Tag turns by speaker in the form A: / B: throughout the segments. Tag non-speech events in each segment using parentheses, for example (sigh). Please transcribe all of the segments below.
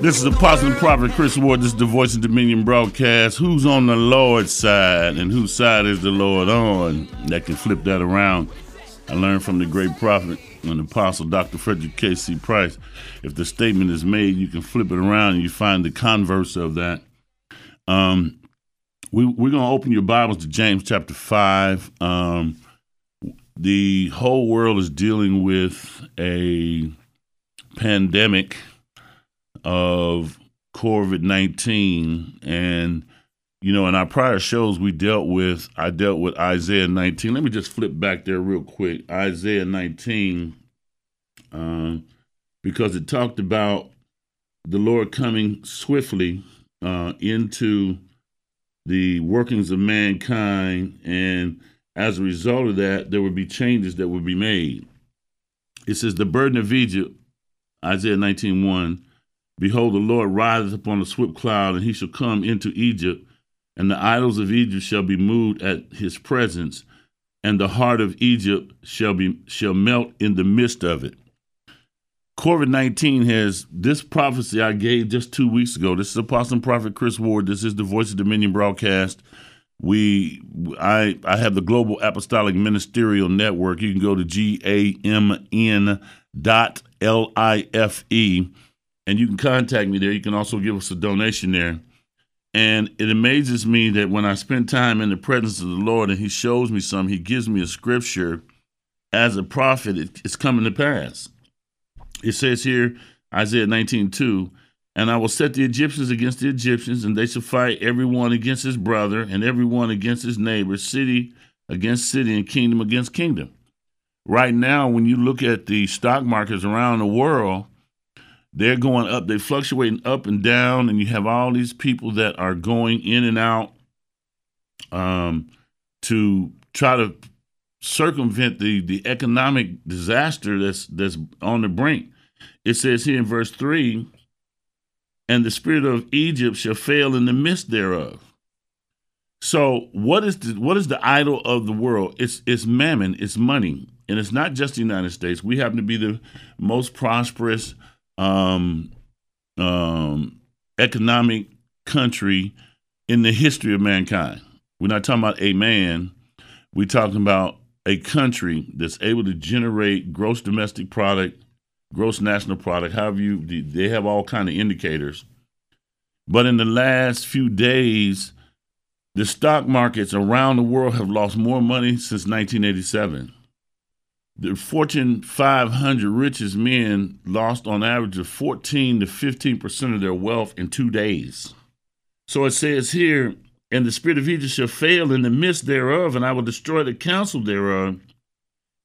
A: This is Apostle and Prophet Chris Ward. This is the Voice of Dominion broadcast. Who's on the Lord's side and whose side is the Lord on? That can flip that around. I learned from the great prophet and apostle Dr. Frederick K.C. Price. If the statement is made, you can flip it around and you find the converse of that. Um, we, we're going to open your Bibles to James chapter 5. Um, the whole world is dealing with a pandemic of COVID 19. And, you know, in our prior shows, we dealt with, I dealt with Isaiah 19. Let me just flip back there real quick. Isaiah 19, uh, because it talked about the Lord coming swiftly uh, into the workings of mankind. And as a result of that, there would be changes that would be made. It says, The burden of Egypt, Isaiah 19 1, Behold, the Lord rideth upon a swift cloud, and he shall come into Egypt, and the idols of Egypt shall be moved at his presence, and the heart of Egypt shall be shall melt in the midst of it. COVID 19 has this prophecy I gave just two weeks ago. This is Apostle Prophet Chris Ward. This is the Voice of Dominion broadcast. We I I have the Global Apostolic Ministerial Network. You can go to G A M N dot L I F E and you can contact me there. You can also give us a donation there. And it amazes me that when I spend time in the presence of the Lord and He shows me something, He gives me a scripture as a prophet, it, it's coming to pass. It says here, Isaiah 19 2, and I will set the Egyptians against the Egyptians, and they shall fight every one against his brother, and every one against his neighbor, city against city, and kingdom against kingdom. Right now, when you look at the stock markets around the world, they're going up, they're fluctuating up and down, and you have all these people that are going in and out um, to try to circumvent the, the economic disaster that's that's on the brink. It says here in verse three, and the spirit of Egypt shall fail in the midst thereof. So what is the what is the idol of the world? It's it's mammon, it's money. And it's not just the United States. We happen to be the most prosperous um, um, economic country in the history of mankind. We're not talking about a man. We're talking about a country that's able to generate gross domestic product, gross national product. However you, they have all kind of indicators. But in the last few days, the stock markets around the world have lost more money since 1987 the Fortune 500 richest men lost on average of 14 to 15 percent of their wealth in two days. So it says here, and the spirit of Egypt shall fail in the midst thereof, and I will destroy the counsel thereof,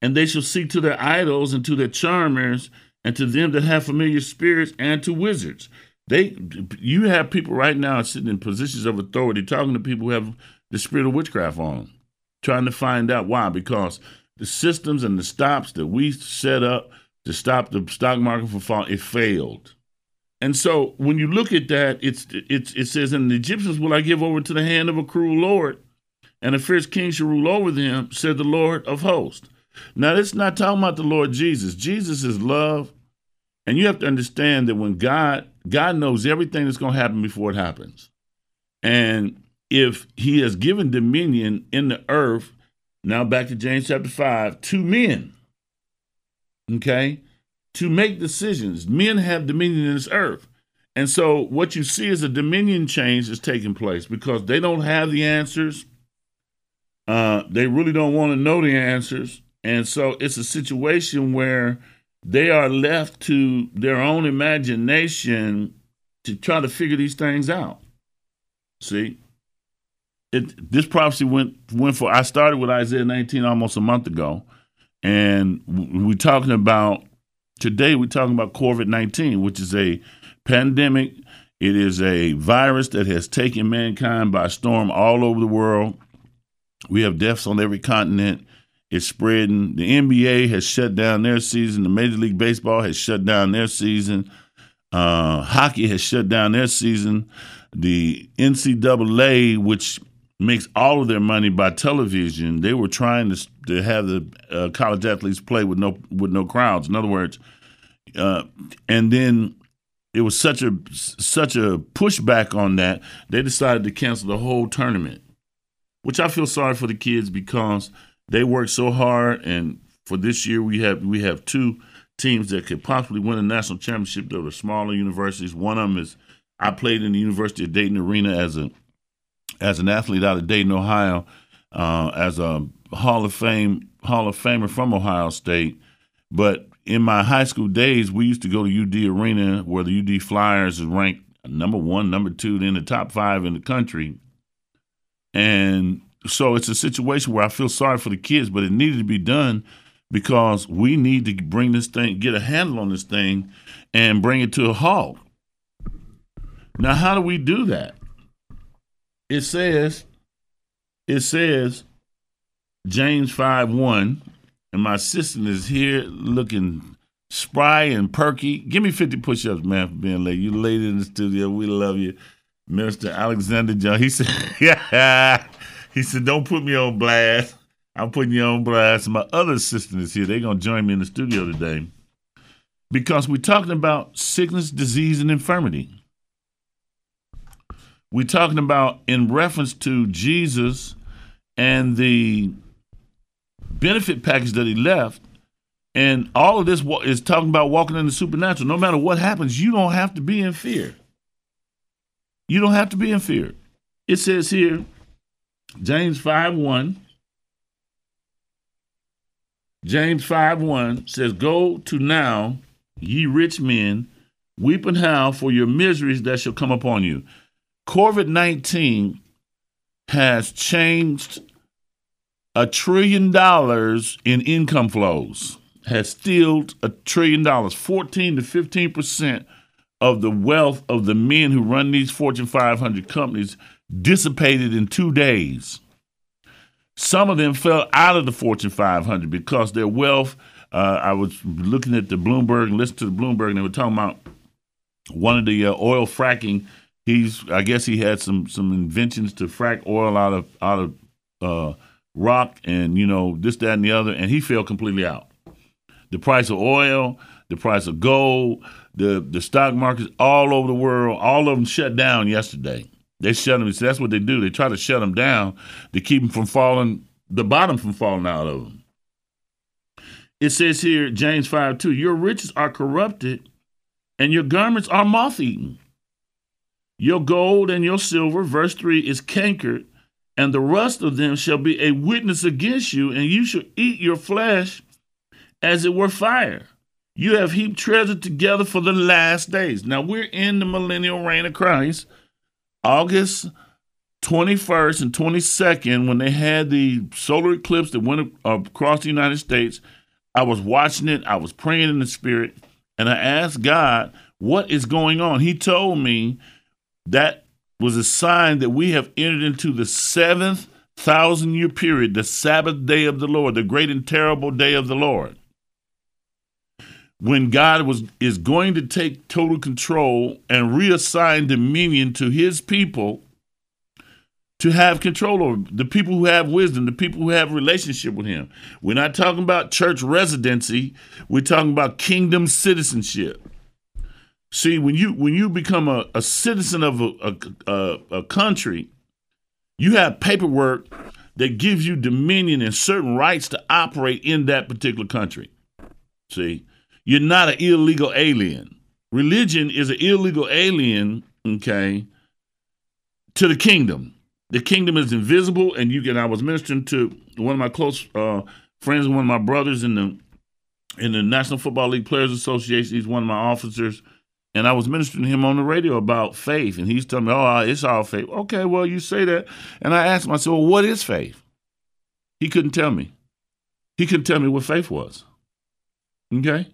A: and they shall seek to their idols and to their charmers and to them that have familiar spirits and to wizards. They, you have people right now sitting in positions of authority talking to people who have the spirit of witchcraft on them, trying to find out why because the systems and the stops that we set up to stop the stock market from falling, it failed. And so when you look at that, it's, it's it says, And the Egyptians will I give over to the hand of a cruel Lord, and a fierce king shall rule over them, said the Lord of hosts. Now, it's not talking about the Lord Jesus. Jesus is love. And you have to understand that when God, God knows everything that's going to happen before it happens. And if he has given dominion in the earth now back to James chapter 5, Two men. Okay? To make decisions. Men have dominion in this earth. And so what you see is a dominion change is taking place because they don't have the answers. Uh, they really don't want to know the answers. And so it's a situation where they are left to their own imagination to try to figure these things out. See? It this prophecy went went for. I started with Isaiah 19 almost a month ago, and we're talking about today. We're talking about COVID 19, which is a pandemic. It is a virus that has taken mankind by storm all over the world. We have deaths on every continent. It's spreading. The NBA has shut down their season. The Major League Baseball has shut down their season. Uh, hockey has shut down their season. The NCAA, which makes all of their money by television. They were trying to to have the uh, college athletes play with no with no crowds. In other words, uh, and then it was such a such a pushback on that, they decided to cancel the whole tournament. Which I feel sorry for the kids because they worked so hard and for this year we have we have two teams that could possibly win a national championship that are smaller universities. One of them is I played in the University of Dayton Arena as a as an athlete out of Dayton, Ohio, uh, as a Hall of Fame Hall of Famer from Ohio State. But in my high school days, we used to go to UD Arena, where the UD Flyers is ranked number one, number two, then the top five in the country. And so it's a situation where I feel sorry for the kids, but it needed to be done because we need to bring this thing, get a handle on this thing, and bring it to a halt. Now, how do we do that? It says, it says, James 5 1, and my assistant is here looking spry and perky. Give me 50 push ups, man, for being late. You late in the studio. We love you. Minister Alexander John. He said, (laughs) Yeah. He said, Don't put me on blast. I'm putting you on blast. My other assistant is here. They're going to join me in the studio today because we're talking about sickness, disease, and infirmity. We're talking about in reference to Jesus and the benefit package that he left. And all of this is talking about walking in the supernatural. No matter what happens, you don't have to be in fear. You don't have to be in fear. It says here, James 5 1. James 5 1 says, Go to now, ye rich men, weep and howl for your miseries that shall come upon you. COVID 19 has changed a trillion dollars in income flows, has stealed a trillion dollars, 14 to 15 percent of the wealth of the men who run these Fortune 500 companies dissipated in two days. Some of them fell out of the Fortune 500 because their wealth. Uh, I was looking at the Bloomberg and listening to the Bloomberg, and they were talking about one of the uh, oil fracking. He's, I guess, he had some some inventions to frack oil out of out of uh, rock, and you know this, that, and the other, and he fell completely out. The price of oil, the price of gold, the the stock markets all over the world, all of them shut down yesterday. They shut them. So that's what they do. They try to shut them down to keep them from falling, the bottom from falling out of them. It says here, James 5 2, your riches are corrupted and your garments are moth eaten. Your gold and your silver, verse 3, is cankered, and the rust of them shall be a witness against you, and you shall eat your flesh as it were fire. You have heaped treasure together for the last days. Now we're in the millennial reign of Christ. August 21st and 22nd, when they had the solar eclipse that went across the United States, I was watching it, I was praying in the spirit, and I asked God, What is going on? He told me that was a sign that we have entered into the seventh thousand year period, the Sabbath day of the Lord, the great and terrible day of the Lord when God was is going to take total control and reassign dominion to his people to have control over the people who have wisdom, the people who have relationship with him. We're not talking about church residency, we're talking about kingdom citizenship. See, when you when you become a, a citizen of a, a, a country, you have paperwork that gives you dominion and certain rights to operate in that particular country. See, you're not an illegal alien. Religion is an illegal alien, okay, to the kingdom. The kingdom is invisible, and you can. I was ministering to one of my close uh, friends, one of my brothers in the in the National Football League Players Association. He's one of my officers, and I was ministering to him on the radio about faith, and he's telling me, "Oh, it's all faith." Okay, well, you say that, and I asked him, I said, "Well, what is faith?" He couldn't tell me. He couldn't tell me what faith was. Okay.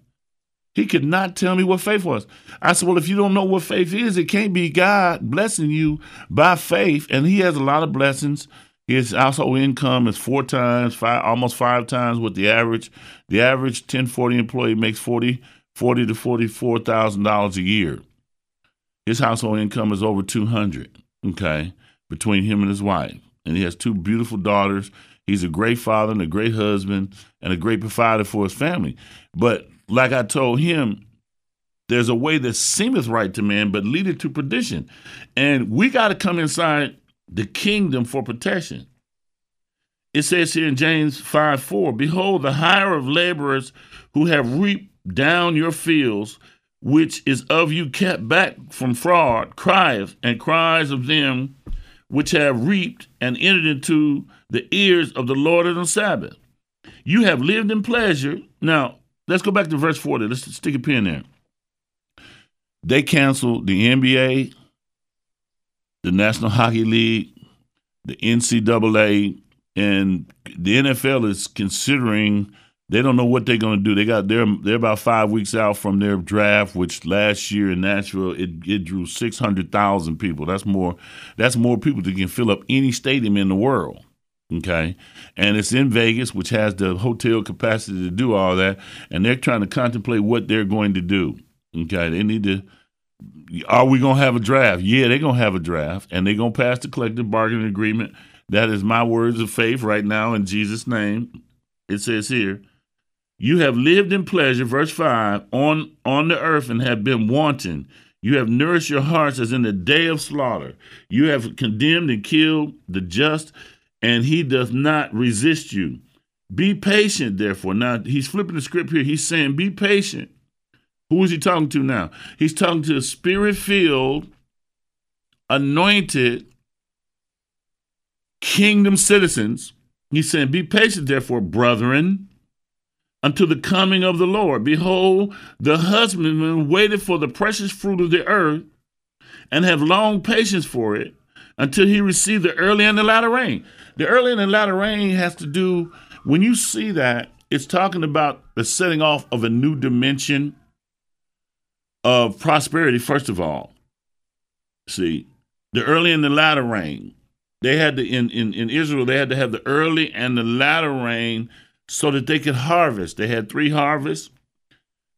A: He could not tell me what faith was. I said, Well, if you don't know what faith is, it can't be God blessing you by faith. And he has a lot of blessings. His household income is four times, five, almost five times what the average. The average 1040 employee makes 40, 40 to forty-four thousand dollars a year. His household income is over 200, okay, between him and his wife. And he has two beautiful daughters. He's a great father and a great husband and a great provider for his family. But like I told him, there's a way that seemeth right to man, but leadeth to perdition. And we got to come inside the kingdom for protection. It says here in James 5 4, Behold, the hire of laborers who have reaped down your fields, which is of you kept back from fraud, crieth and cries of them which have reaped and entered into the ears of the Lord on the Sabbath. You have lived in pleasure. Now, let's go back to verse 40. Let's stick a pin there. They canceled the NBA, the National Hockey League, the NCAA, and the NFL is considering they don't know what they're going to do. They got they're they're about five weeks out from their draft, which last year in Nashville it, it drew six hundred thousand people. That's more that's more people that can fill up any stadium in the world. Okay, and it's in Vegas, which has the hotel capacity to do all that, and they're trying to contemplate what they're going to do. Okay, they need to. Are we gonna have a draft? Yeah, they're gonna have a draft, and they're gonna pass the collective bargaining agreement. That is my words of faith right now in Jesus' name. It says here, you have lived in pleasure, verse 5, on, on the earth and have been wanting. You have nourished your hearts as in the day of slaughter. You have condemned and killed the just, and he does not resist you. Be patient, therefore. Now, he's flipping the script here. He's saying, Be patient. Who is he talking to now? He's talking to spirit filled, anointed kingdom citizens. He's saying, Be patient, therefore, brethren until the coming of the Lord. Behold, the husbandman waited for the precious fruit of the earth and have long patience for it until he receive the early and the latter rain. The early and the latter rain has to do, when you see that, it's talking about the setting off of a new dimension of prosperity, first of all. See, the early and the latter rain. They had to in, in, in Israel, they had to have the early and the latter rain so that they could harvest. They had three harvests.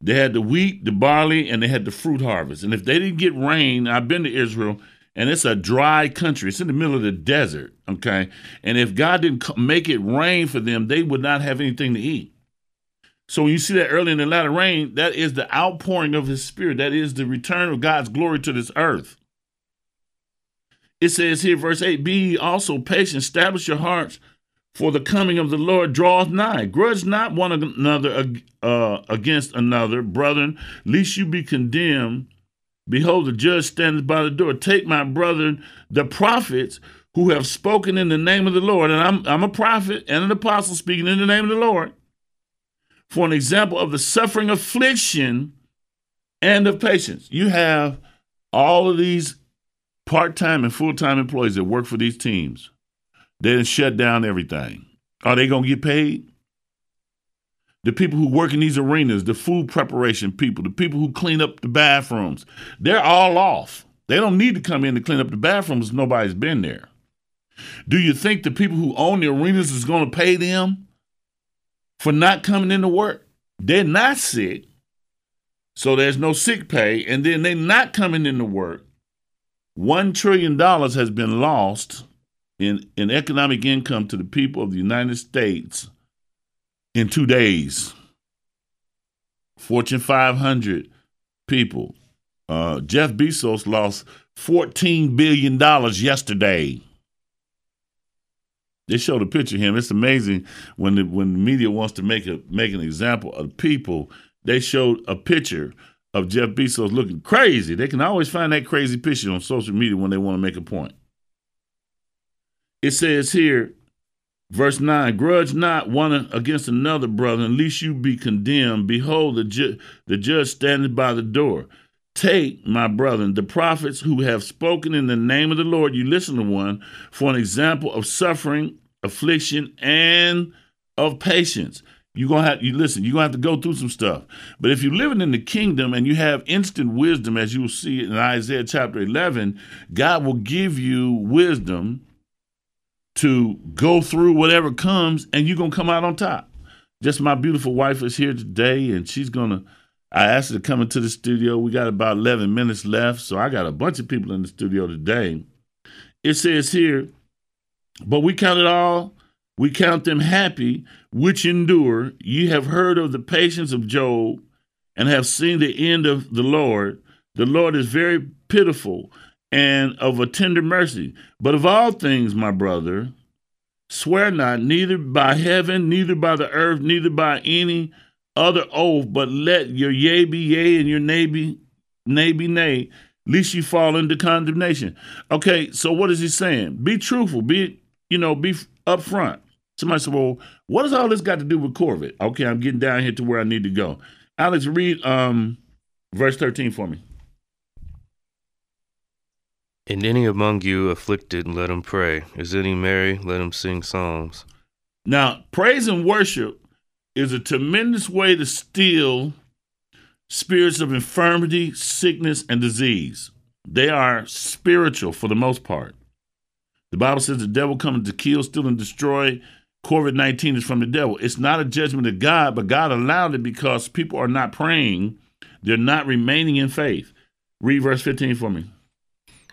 A: They had the wheat, the barley, and they had the fruit harvest. And if they didn't get rain, I've been to Israel, and it's a dry country. It's in the middle of the desert, okay? And if God didn't make it rain for them, they would not have anything to eat. So when you see that early in the latter rain, that is the outpouring of his spirit. That is the return of God's glory to this earth. It says here, verse 8, be also patient, establish your hearts for the coming of the Lord draweth nigh. Grudge not one another uh, against another, brethren, lest you be condemned. Behold, the judge standeth by the door. Take my brethren, the prophets, who have spoken in the name of the Lord, and I'm, I'm a prophet and an apostle speaking in the name of the Lord, for an example of the suffering affliction and of patience. You have all of these part time and full time employees that work for these teams. They shut down everything. Are they going to get paid? The people who work in these arenas, the food preparation people, the people who clean up the bathrooms, they're all off. They don't need to come in to clean up the bathrooms. Nobody's been there. Do you think the people who own the arenas is going to pay them for not coming into work? They're not sick, so there's no sick pay, and then they're not coming into work. One trillion dollars has been lost in, in economic income to the people of the United States in two days. Fortune 500 people. Uh, Jeff Bezos lost $14 billion yesterday. They showed a picture of him. It's amazing when the, when the media wants to make a make an example of people. They showed a picture of Jeff Bezos looking crazy. They can always find that crazy picture on social media when they want to make a point it says here, verse 9 grudge not one against another brother unless you be condemned. Behold the, ju- the judge standing by the door. Take my brethren the prophets who have spoken in the name of the lord. You listen to one for an example of suffering affliction and of patience. You're gonna have you listen you're gonna have to go through some stuff. But if you're living in the kingdom and you have instant wisdom as you will see in isaiah chapter 11 god will give you wisdom to go through whatever comes and you're going to come out on top. Just my beautiful wife is here today and she's going to, I asked her to come into the studio. We got about 11 minutes left. So I got a bunch of people in the studio today. It says here, but we count it all, we count them happy which endure. You have heard of the patience of Job and have seen the end of the Lord. The Lord is very pitiful and of a tender mercy. But of all things, my brother, swear not, neither by heaven, neither by the earth, neither by any other oath, but let your yea be yea and your nay be nay be nay, lest you fall into condemnation. Okay, so what is he saying? Be truthful, be you know, be upfront. Somebody said, Well, what does all this got to do with Corvette? Okay, I'm getting down here to where I need to go. Alex, read um verse 13 for me.
B: And any among you afflicted, let him pray. Is any merry, let him sing psalms.
A: Now, praise and worship is a tremendous way to steal spirits of infirmity, sickness, and disease. They are spiritual for the most part. The Bible says the devil comes to kill, steal, and destroy. COVID 19 is from the devil. It's not a judgment of God, but God allowed it because people are not praying. They're not remaining in faith. Read verse 15 for me.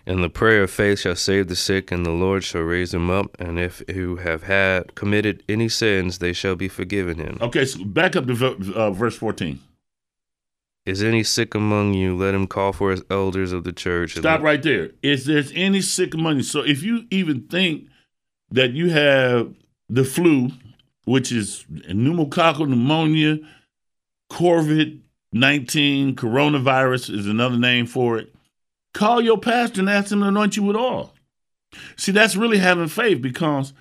B: And the prayer of faith shall save the sick, and the Lord shall raise him up. And if who have had committed any sins, they shall be forgiven him.
A: Okay, so back up to uh, verse 14.
B: Is any sick among you? Let him call for his elders of the church.
A: Stop right there. Is there's any sick among you? So if you even think that you have the flu, which is pneumococcal pneumonia, COVID 19, coronavirus is another name for it Call your pastor and ask him to anoint you with oil. See, that's really having faith because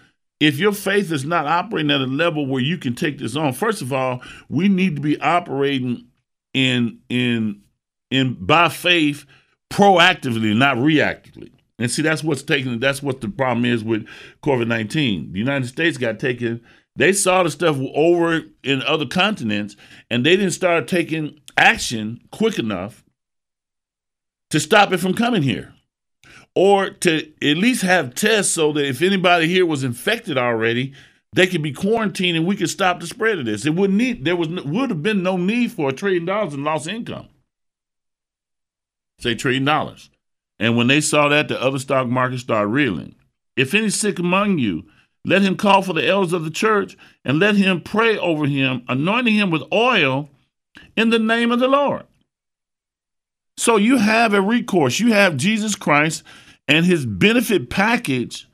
A: if your faith is not operating at a level where you can take this on, first of all, we need to be operating in in in by faith proactively, not reactively. And see, that's what's taking. That's what the problem is with COVID nineteen. The United States got taken. They saw the stuff over in other continents, and they didn't start taking action quick enough to stop it from coming here or to at least have tests so that if anybody here was infected already, they could be quarantined and we could stop the spread of this. It wouldn't need there was would have been no need for a trillion dollars in lost income. Say trillion dollars. And when they saw that, the other stock market started reeling. If any sick among you, let him call for the elders of the church and let him pray over him, anointing him with oil in the name of the Lord. So you have a recourse. You have Jesus Christ and his benefit package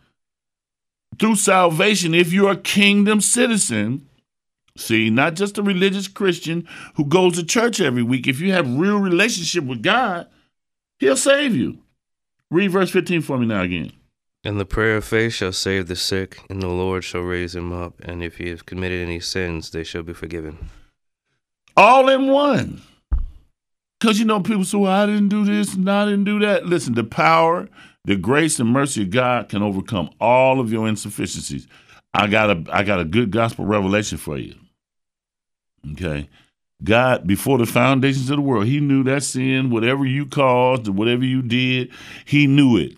A: through salvation if you're a kingdom citizen. See, not just a religious Christian who goes to church every week. If you have real relationship with God, he'll save you. Read verse 15 for me now again.
B: And the prayer of faith shall save the sick, and the Lord shall raise him up. And if he has committed any sins, they shall be forgiven.
A: All in one. Because you know, people say, well, I didn't do this and I didn't do that. Listen, the power, the grace and mercy of God can overcome all of your insufficiencies. I got a I got a good gospel revelation for you. Okay. God, before the foundations of the world, He knew that sin, whatever you caused, whatever you did, He knew it.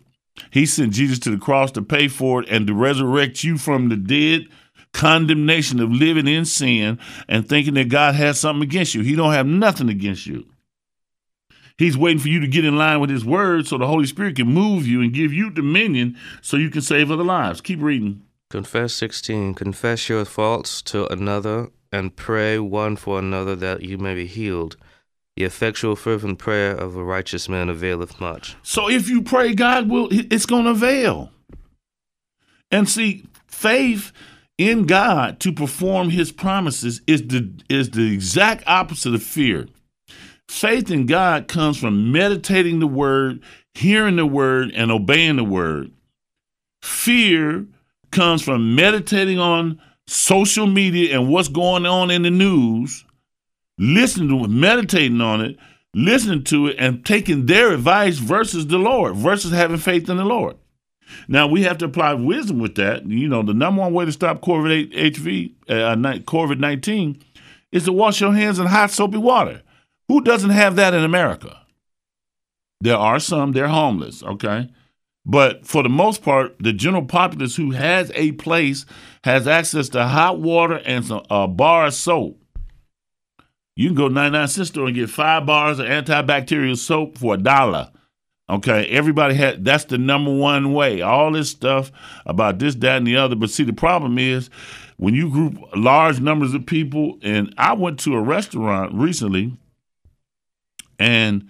A: He sent Jesus to the cross to pay for it and to resurrect you from the dead condemnation of living in sin and thinking that God has something against you. He don't have nothing against you. He's waiting for you to get in line with His word so the Holy Spirit can move you and give you dominion so you can save other lives. Keep reading.
B: Confess 16. Confess your faults to another and pray one for another that you may be healed. The effectual, fervent prayer of a righteous man availeth much.
A: So if you pray, God will, it's going to avail. And see, faith in God to perform his promises is the, is the exact opposite of fear. Faith in God comes from meditating the word, hearing the word, and obeying the word. Fear comes from meditating on social media and what's going on in the news, listening to it, meditating on it, listening to it, and taking their advice versus the Lord, versus having faith in the Lord. Now we have to apply wisdom with that. You know, the number one way to stop COVID HV, uh, COVID nineteen, is to wash your hands in hot soapy water. Who doesn't have that in America? There are some, they're homeless, okay? But for the most part, the general populace who has a place has access to hot water and some, a bar of soap. You can go 99 cent store and get five bars of antibacterial soap for a dollar. Okay, everybody had that's the number one way. All this stuff about this, that, and the other. But see, the problem is when you group large numbers of people, and I went to a restaurant recently and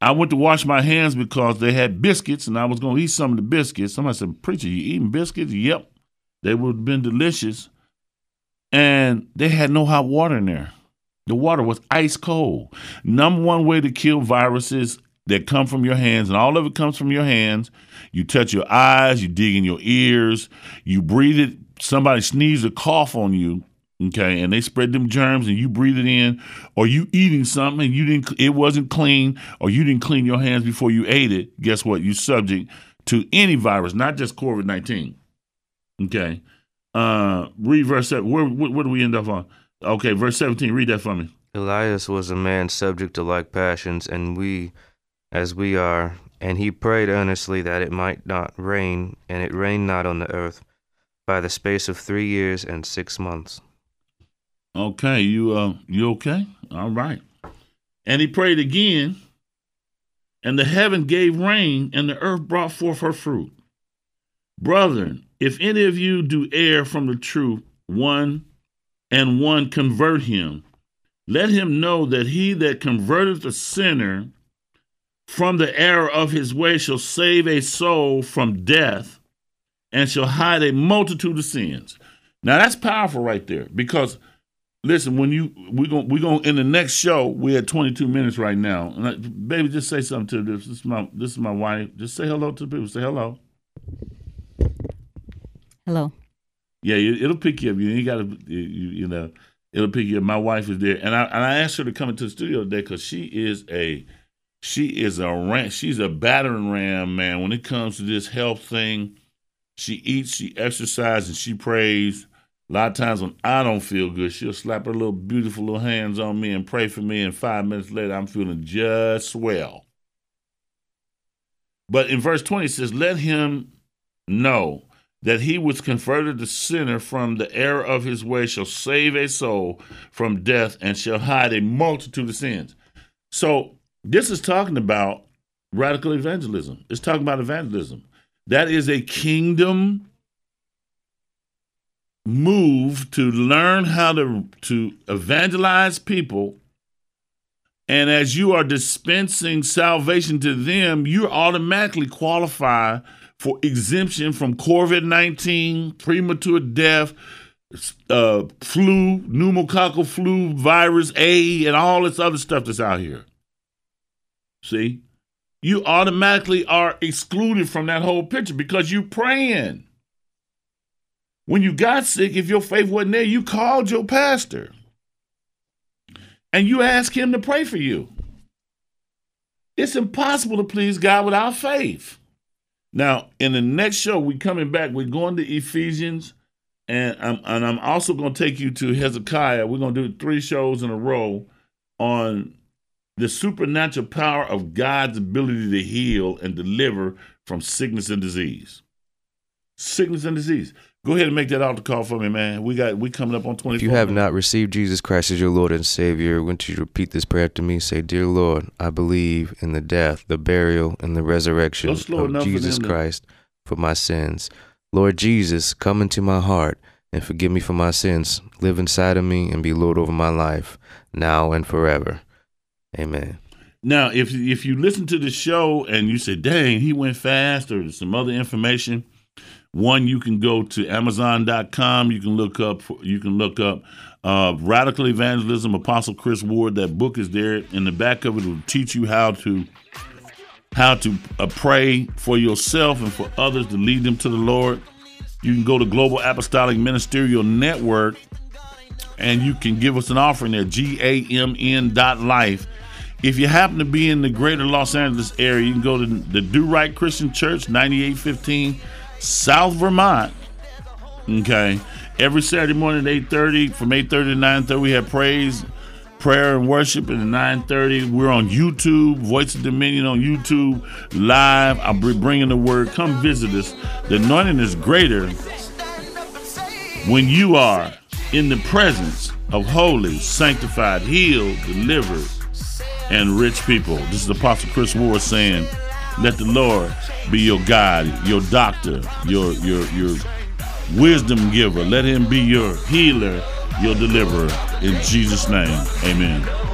A: I went to wash my hands because they had biscuits, and I was going to eat some of the biscuits. Somebody said, "Preacher, you eating biscuits?" Yep, they would have been delicious, and they had no hot water in there. The water was ice cold. Number one way to kill viruses that come from your hands, and all of it comes from your hands. You touch your eyes, you dig in your ears, you breathe it. Somebody sneeze or cough on you, okay, and they spread them germs, and you breathe it in, or you eating something and you didn't, it wasn't clean, or you didn't clean your hands before you ate it. Guess what? You subject to any virus, not just COVID nineteen. Okay, uh, read verse. Where, where, where do we end up on? Okay, verse seventeen. Read that for me.
B: Elias was a man subject to like passions, and we, as we are, and he prayed earnestly that it might not rain, and it rained not on the earth by the space of three years and six months.
A: Okay, you uh you okay? All right. And he prayed again, and the heaven gave rain, and the earth brought forth her fruit. Brethren, if any of you do err from the truth, one and one convert him, let him know that he that converteth a sinner from the error of his way shall save a soul from death and shall hide a multitude of sins. Now that's powerful right there because listen, when you we're going we're going in the next show, we're at 22 minutes right now. And I, baby, just say something to this. This is my this is my wife. Just say hello to the people. Say hello.
C: Hello.
A: Yeah, it, will pick you up. You ain't got to, you, you know, it'll pick you up. My wife is there, and I and I asked her to come into the studio today because she is a, she is a ram. She's a battering ram, man. When it comes to this health thing, she eats, she exercises, and she prays. A lot of times when I don't feel good, she'll slap her little beautiful little hands on me and pray for me, and five minutes later, I'm feeling just swell. But in verse 20 it says, Let him know that he was converted the sinner from the error of his way shall save a soul from death and shall hide a multitude of sins. So this is talking about radical evangelism. It's talking about evangelism. That is a kingdom move to learn how to, to evangelize people. And as you are dispensing salvation to them, you automatically qualify for exemption from COVID 19, premature death, uh, flu, pneumococcal flu, virus A, and all this other stuff that's out here. See? You automatically are excluded from that whole picture because you're praying. When you got sick, if your faith wasn't there, you called your pastor and you asked him to pray for you. It's impossible to please God without faith. Now, in the next show, we're coming back. We're going to Ephesians, and I'm and I'm also going to take you to Hezekiah. We're going to do three shows in a row on the supernatural power of God's ability to heal and deliver from sickness and disease. Sickness and disease. Go ahead and make that altar call for me, man. We got we coming up on twenty.
B: If you have not received Jesus Christ as your Lord and Savior, won't you repeat this prayer to me? Say, "Dear Lord, I believe in the death, the burial, and the resurrection of Jesus for Christ for my sins. Lord Jesus, come into my heart and forgive me for my sins. Live inside of me and be Lord over my life, now and forever. Amen."
A: Now, if if you listen to the show and you say, "Dang, he went fast," or some other information one, you can go to Amazon.com. You can look up. You can look up uh, Radical Evangelism, Apostle Chris Ward. That book is there. In the back of it, it will teach you how to how to uh, pray for yourself and for others to lead them to the Lord. You can go to Global Apostolic Ministerial Network, and you can give us an offering there. G A M N dot life. If you happen to be in the greater Los Angeles area, you can go to the Do Right Christian Church, 9815 South Vermont. Okay. Every Saturday morning at 8.30, from 8.30 to 9.30, we have praise, prayer, and worship. And at 9.30, we're on YouTube, Voice of Dominion on YouTube, live. I'll be bringing the word. Come visit us. The anointing is greater when you are in the presence of holy, sanctified, healed, delivered, and rich people. This is Apostle Chris Ward saying, let the Lord be your guide, your doctor, your your your wisdom giver. Let him be your healer, your deliverer. In Jesus' name, amen.